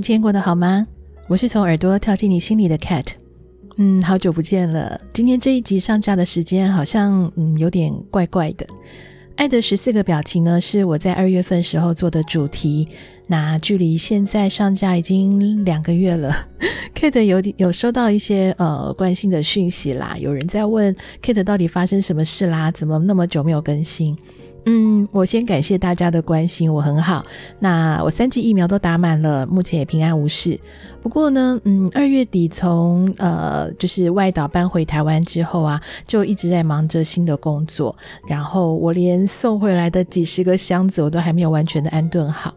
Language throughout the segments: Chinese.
你今天过得好吗？我是从耳朵跳进你心里的 Cat。嗯，好久不见了。今天这一集上架的时间好像嗯有点怪怪的。爱的十四个表情呢，是我在二月份时候做的主题。那距离现在上架已经两个月了。Kate 有有收到一些呃关心的讯息啦，有人在问 Kate 到底发生什么事啦？怎么那么久没有更新？嗯，我先感谢大家的关心，我很好。那我三剂疫苗都打满了，目前也平安无事。不过呢，嗯，二月底从呃就是外岛搬回台湾之后啊，就一直在忙着新的工作。然后我连送回来的几十个箱子，我都还没有完全的安顿好。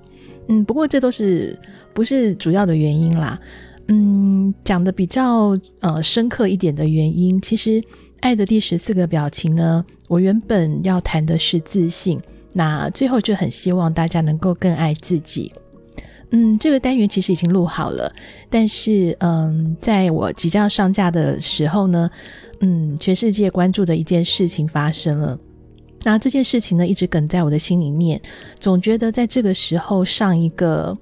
嗯，不过这都是不是主要的原因啦。嗯，讲的比较呃深刻一点的原因，其实。爱的第十四个表情呢，我原本要谈的是自信，那最后就很希望大家能够更爱自己。嗯，这个单元其实已经录好了，但是嗯，在我即将要上架的时候呢，嗯，全世界关注的一件事情发生了。那这件事情呢，一直梗在我的心里面，总觉得在这个时候上一个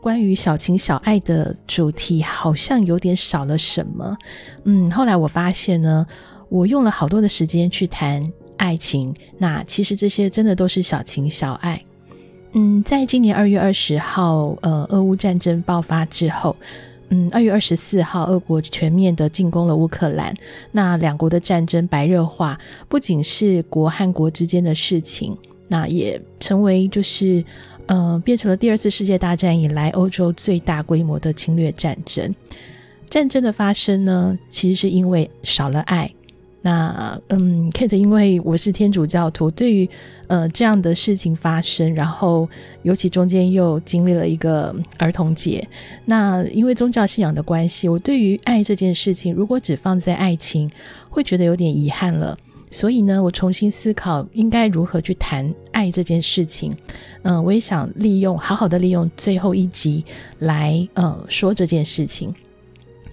关于小情小爱的主题，好像有点少了什么。嗯，后来我发现呢。我用了好多的时间去谈爱情，那其实这些真的都是小情小爱。嗯，在今年二月二十号，呃，俄乌战争爆发之后，嗯，二月二十四号，俄国全面的进攻了乌克兰，那两国的战争白热化，不仅是国和国之间的事情，那也成为就是，呃，变成了第二次世界大战以来欧洲最大规模的侵略战争。战争的发生呢，其实是因为少了爱。那嗯，Kate，因为我是天主教徒，对于呃这样的事情发生，然后尤其中间又经历了一个儿童节，那因为宗教信仰的关系，我对于爱这件事情，如果只放在爱情，会觉得有点遗憾了。所以呢，我重新思考应该如何去谈爱这件事情。嗯、我也想利用好好的利用最后一集来呃说这件事情。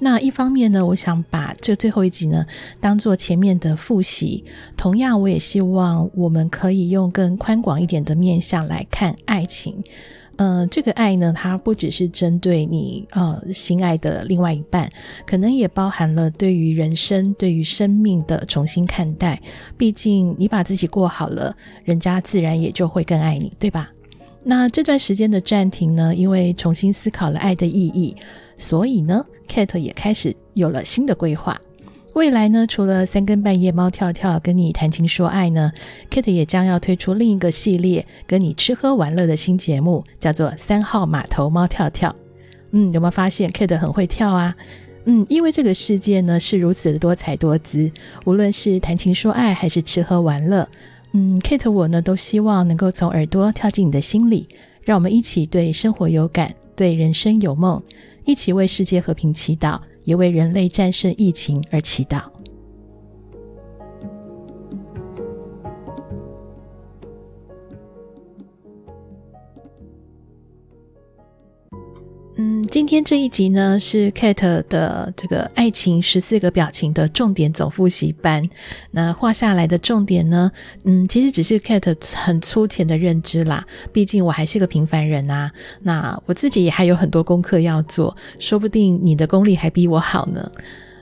那一方面呢，我想把这最后一集呢当做前面的复习。同样，我也希望我们可以用更宽广一点的面向来看爱情。呃，这个爱呢，它不只是针对你呃心爱的另外一半，可能也包含了对于人生、对于生命的重新看待。毕竟你把自己过好了，人家自然也就会更爱你，对吧？那这段时间的暂停呢，因为重新思考了爱的意义。所以呢，Cat 也开始有了新的规划。未来呢，除了三更半夜猫跳跳跟你谈情说爱呢，Kate 也将要推出另一个系列，跟你吃喝玩乐的新节目，叫做三号码头猫跳跳。嗯，有没有发现 Kate 很会跳啊？嗯，因为这个世界呢是如此的多彩多姿，无论是谈情说爱还是吃喝玩乐，嗯，Kate 我呢都希望能够从耳朵跳进你的心里，让我们一起对生活有感，对人生有梦。一起为世界和平祈祷，也为人类战胜疫情而祈祷。嗯，今天这一集呢是 Cat 的这个爱情十四个表情的重点总复习班。那画下来的重点呢，嗯，其实只是 Cat 很粗浅的认知啦。毕竟我还是个平凡人啊。那我自己也还有很多功课要做，说不定你的功力还比我好呢。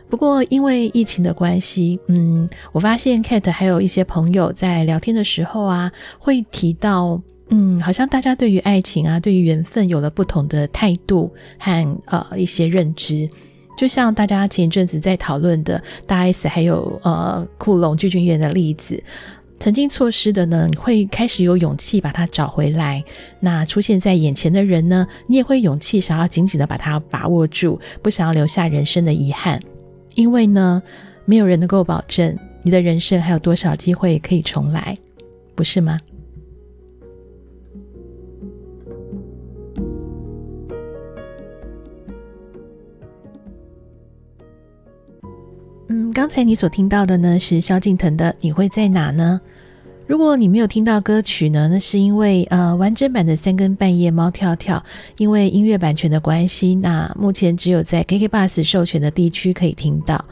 不过因为疫情的关系，嗯，我发现 Cat 还有一些朋友在聊天的时候啊，会提到。嗯，好像大家对于爱情啊，对于缘分有了不同的态度和呃一些认知。就像大家前一阵子在讨论的大 S 还有呃酷龙具俊曄的例子，曾经错失的呢，你会开始有勇气把它找回来。那出现在眼前的人呢，你也会勇气想要紧紧的把它把握住，不想要留下人生的遗憾。因为呢，没有人能够保证你的人生还有多少机会可以重来，不是吗？嗯，刚才你所听到的呢，是萧敬腾的《你会在哪呢》。如果你没有听到歌曲呢，那是因为呃，完整版的三更半夜猫跳跳，因为音乐版权的关系，那目前只有在 KKBus 授权的地区可以听到。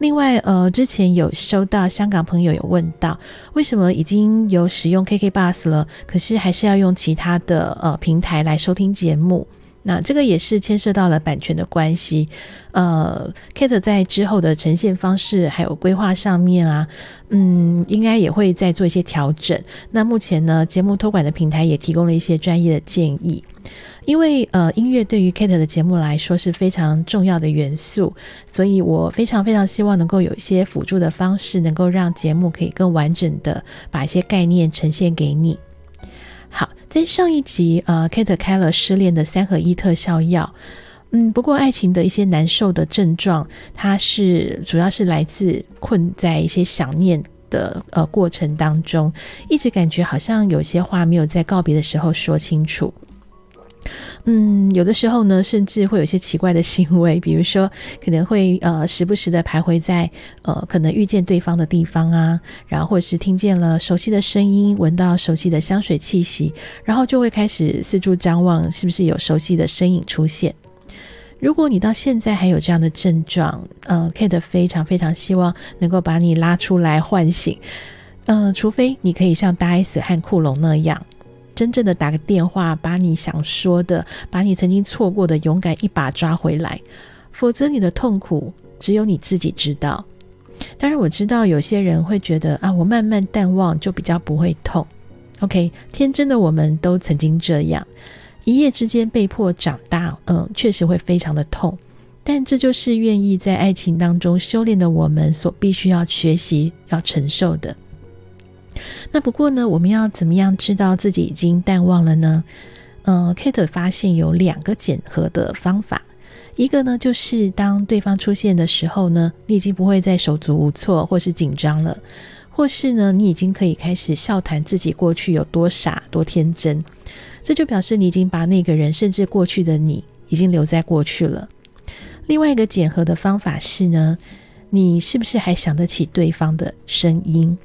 另外，呃，之前有收到香港朋友有问到，为什么已经有使用 KKBus 了，可是还是要用其他的呃平台来收听节目？那这个也是牵涉到了版权的关系，呃，Kate 在之后的呈现方式还有规划上面啊，嗯，应该也会再做一些调整。那目前呢，节目托管的平台也提供了一些专业的建议，因为呃，音乐对于 Kate 的节目来说是非常重要的元素，所以我非常非常希望能够有一些辅助的方式，能够让节目可以更完整的把一些概念呈现给你。好，在上一集，呃，Kate 开了失恋的三合一特效药。嗯，不过爱情的一些难受的症状，它是主要是来自困在一些想念的呃过程当中，一直感觉好像有些话没有在告别的时候说清楚。嗯，有的时候呢，甚至会有些奇怪的行为，比如说可能会呃时不时的徘徊在呃可能遇见对方的地方啊，然后或者是听见了熟悉的声音，闻到熟悉的香水气息，然后就会开始四处张望，是不是有熟悉的身影出现？如果你到现在还有这样的症状，呃，Kate 非常非常希望能够把你拉出来唤醒，呃，除非你可以像大 S 和酷龙那样。真正的打个电话，把你想说的，把你曾经错过的勇敢一把抓回来，否则你的痛苦只有你自己知道。当然，我知道有些人会觉得啊，我慢慢淡忘就比较不会痛。OK，天真的我们都曾经这样，一夜之间被迫长大，嗯，确实会非常的痛。但这就是愿意在爱情当中修炼的我们所必须要学习、要承受的。那不过呢，我们要怎么样知道自己已经淡忘了呢？呃，Kate 发现有两个检核的方法，一个呢就是当对方出现的时候呢，你已经不会再手足无措或是紧张了，或是呢你已经可以开始笑谈自己过去有多傻多天真，这就表示你已经把那个人甚至过去的你已经留在过去了。另外一个检核的方法是呢，你是不是还想得起对方的声音？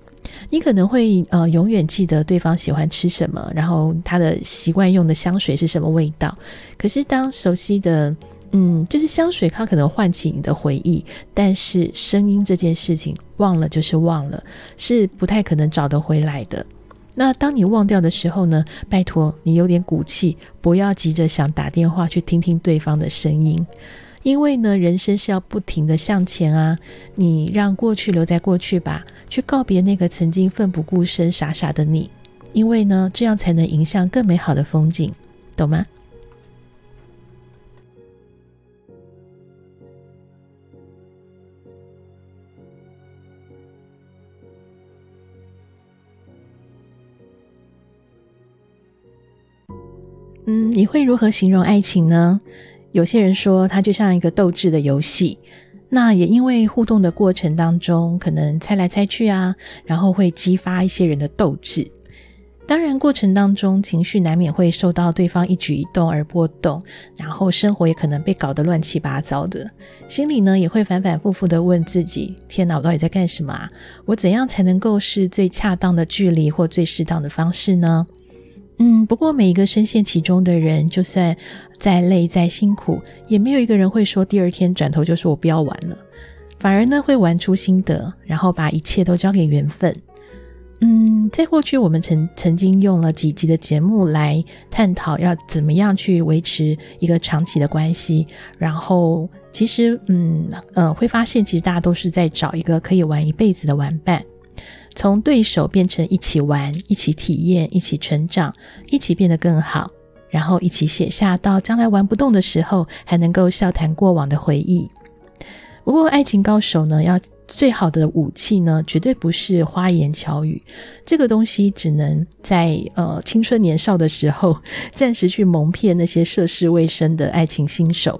你可能会呃永远记得对方喜欢吃什么，然后他的习惯用的香水是什么味道。可是当熟悉的嗯，就是香水，它可能唤起你的回忆，但是声音这件事情忘了就是忘了，是不太可能找得回来的。那当你忘掉的时候呢，拜托你有点骨气，不要急着想打电话去听听对方的声音。因为呢，人生是要不停的向前啊！你让过去留在过去吧，去告别那个曾经奋不顾身、傻傻的你。因为呢，这样才能迎向更美好的风景，懂吗？嗯，你会如何形容爱情呢？有些人说，它就像一个斗智的游戏。那也因为互动的过程当中，可能猜来猜去啊，然后会激发一些人的斗志。当然，过程当中情绪难免会受到对方一举一动而波动，然后生活也可能被搞得乱七八糟的。心里呢，也会反反复复的问自己：天哪，我到底在干什么啊？我怎样才能够是最恰当的距离或最适当的方式呢？嗯，不过每一个深陷其中的人，就算再累再辛苦，也没有一个人会说第二天转头就说我不要玩了，反而呢会玩出心得，然后把一切都交给缘分。嗯，在过去我们曾曾经用了几集的节目来探讨要怎么样去维持一个长期的关系，然后其实嗯呃会发现其实大家都是在找一个可以玩一辈子的玩伴。从对手变成一起玩、一起体验、一起成长、一起变得更好，然后一起写下到将来玩不动的时候还能够笑谈过往的回忆。不过，爱情高手呢，要最好的武器呢，绝对不是花言巧语，这个东西只能在呃青春年少的时候暂时去蒙骗那些涉世未深的爱情新手。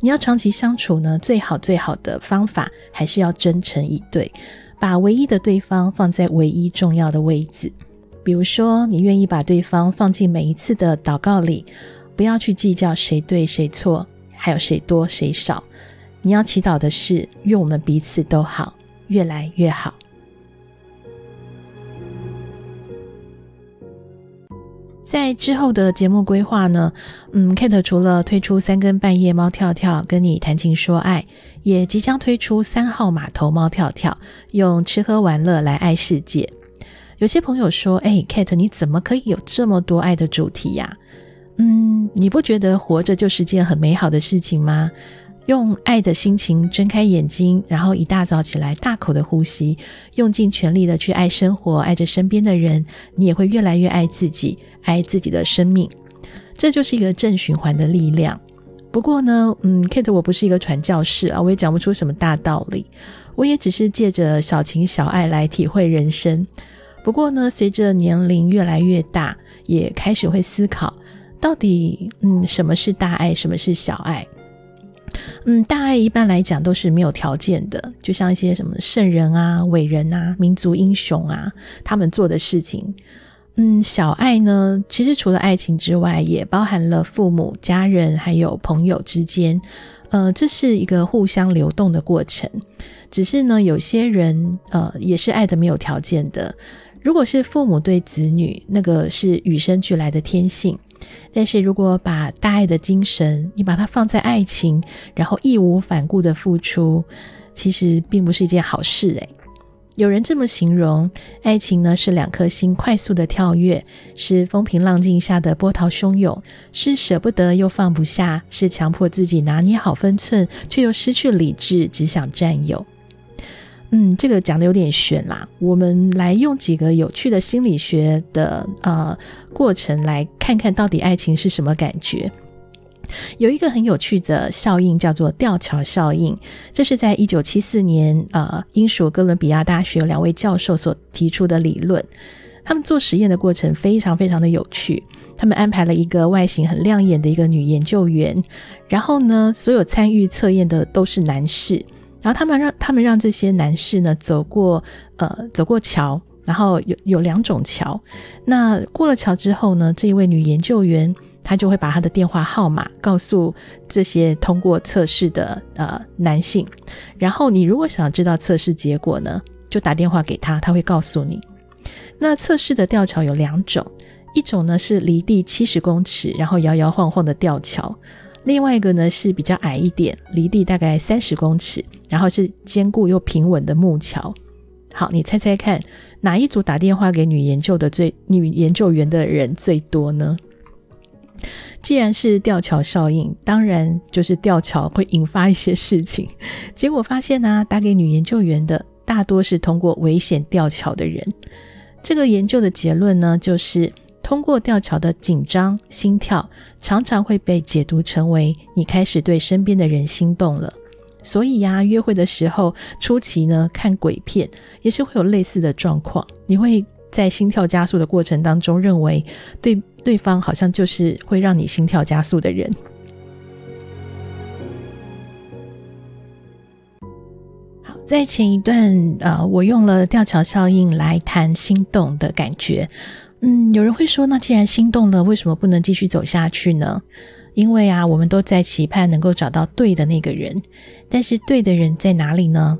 你要长期相处呢，最好最好的方法还是要真诚以对。把唯一的对方放在唯一重要的位置，比如说，你愿意把对方放进每一次的祷告里，不要去计较谁对谁错，还有谁多谁少。你要祈祷的是，愿我们彼此都好，越来越好。在之后的节目规划呢，嗯，Kate 除了推出三更半夜猫跳跳跟你谈情说爱，也即将推出三号码头猫跳跳，用吃喝玩乐来爱世界。有些朋友说：“哎，Kate，你怎么可以有这么多爱的主题呀？”嗯，你不觉得活着就是件很美好的事情吗？用爱的心情睁开眼睛，然后一大早起来大口的呼吸，用尽全力的去爱生活，爱着身边的人，你也会越来越爱自己，爱自己的生命。这就是一个正循环的力量。不过呢，嗯，Kate，我不是一个传教士啊，我也讲不出什么大道理，我也只是借着小情小爱来体会人生。不过呢，随着年龄越来越大，也开始会思考，到底嗯，什么是大爱，什么是小爱？嗯，大爱一般来讲都是没有条件的，就像一些什么圣人啊、伟人啊、民族英雄啊，他们做的事情。嗯，小爱呢，其实除了爱情之外，也包含了父母、家人还有朋友之间。呃，这是一个互相流动的过程。只是呢，有些人呃，也是爱的没有条件的。如果是父母对子女，那个是与生俱来的天性。但是如果把大爱的精神，你把它放在爱情，然后义无反顾的付出，其实并不是一件好事诶。有人这么形容，爱情呢，是两颗心快速的跳跃，是风平浪静下的波涛汹涌，是舍不得又放不下，是强迫自己拿捏好分寸，却又失去理智，只想占有。嗯，这个讲的有点玄啦。我们来用几个有趣的心理学的呃过程来看看到底爱情是什么感觉。有一个很有趣的效应叫做吊桥效应，这是在一九七四年呃英属哥伦比亚大学有两位教授所提出的理论。他们做实验的过程非常非常的有趣。他们安排了一个外形很亮眼的一个女研究员，然后呢，所有参与测验的都是男士。然后他们让他们让这些男士呢走过呃走过桥，然后有有两种桥。那过了桥之后呢，这一位女研究员他就会把他的电话号码告诉这些通过测试的呃男性。然后你如果想知道测试结果呢，就打电话给他，他会告诉你。那测试的吊桥有两种，一种呢是离地七十公尺，然后摇摇晃晃的吊桥。另外一个呢是比较矮一点，离地大概三十公尺，然后是坚固又平稳的木桥。好，你猜猜看，哪一组打电话给女研究的最女研究员的人最多呢？既然是吊桥效应，当然就是吊桥会引发一些事情。结果发现呢、打给女研究员的大多是通过危险吊桥的人。这个研究的结论呢，就是。通过吊桥的紧张心跳，常常会被解读成为你开始对身边的人心动了。所以呀，约会的时候初期呢，看鬼片也是会有类似的状况。你会在心跳加速的过程当中，认为对对方好像就是会让你心跳加速的人。好，在前一段，呃，我用了吊桥效应来谈心动的感觉。嗯，有人会说，那既然心动了，为什么不能继续走下去呢？因为啊，我们都在期盼能够找到对的那个人，但是对的人在哪里呢？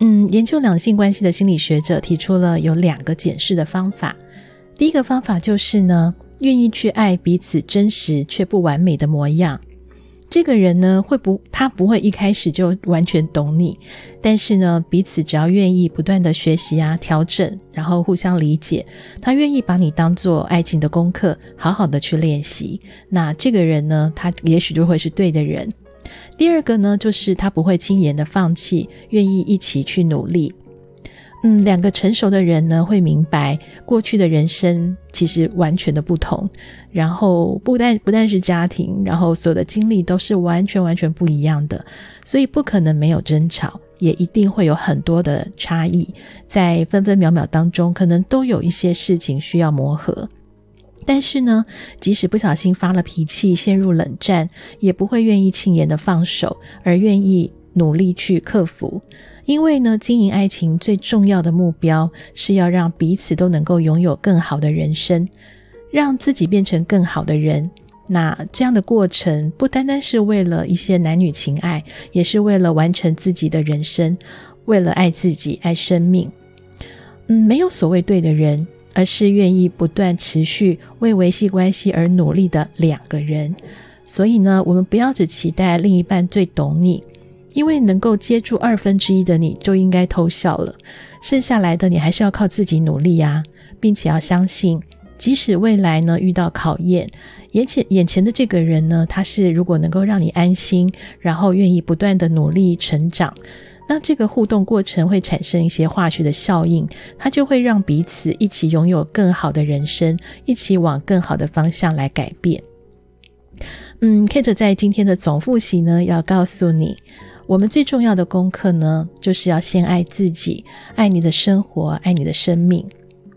嗯，研究两性关系的心理学者提出了有两个检视的方法。第一个方法就是呢，愿意去爱彼此真实却不完美的模样。这个人呢，会不，他不会一开始就完全懂你，但是呢，彼此只要愿意不断的学习啊、调整，然后互相理解，他愿意把你当做爱情的功课，好好的去练习。那这个人呢，他也许就会是对的人。第二个呢，就是他不会轻言的放弃，愿意一起去努力。嗯，两个成熟的人呢，会明白过去的人生其实完全的不同，然后不但不但是家庭，然后所有的经历都是完全完全不一样的，所以不可能没有争吵，也一定会有很多的差异，在分分秒秒当中，可能都有一些事情需要磨合。但是呢，即使不小心发了脾气，陷入冷战，也不会愿意轻言的放手，而愿意努力去克服。因为呢，经营爱情最重要的目标是要让彼此都能够拥有更好的人生，让自己变成更好的人。那这样的过程不单单是为了一些男女情爱，也是为了完成自己的人生，为了爱自己、爱生命。嗯，没有所谓对的人，而是愿意不断持续为维系关系而努力的两个人。所以呢，我们不要只期待另一半最懂你。因为能够接住二分之一的你就应该偷笑了，剩下来的你还是要靠自己努力呀，并且要相信，即使未来呢遇到考验，眼前眼前的这个人呢，他是如果能够让你安心，然后愿意不断的努力成长，那这个互动过程会产生一些化学的效应，它就会让彼此一起拥有更好的人生，一起往更好的方向来改变。嗯，Kate 在今天的总复习呢，要告诉你，我们最重要的功课呢，就是要先爱自己，爱你的生活，爱你的生命。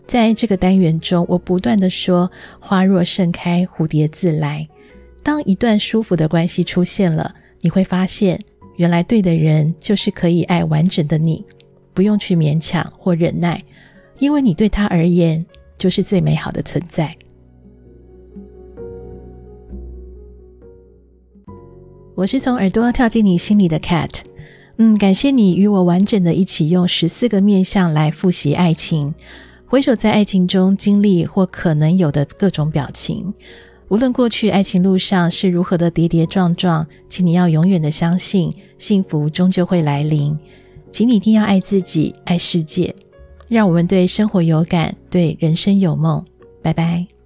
在这个单元中，我不断地说：“花若盛开，蝴蝶自来。”当一段舒服的关系出现了，你会发现，原来对的人就是可以爱完整的你，不用去勉强或忍耐，因为你对他而言就是最美好的存在。我是从耳朵跳进你心里的 Cat，嗯，感谢你与我完整的一起用十四个面向来复习爱情，回首在爱情中经历或可能有的各种表情，无论过去爱情路上是如何的跌跌撞撞，请你要永远的相信，幸福终究会来临。请你一定要爱自己，爱世界，让我们对生活有感，对人生有梦。拜拜。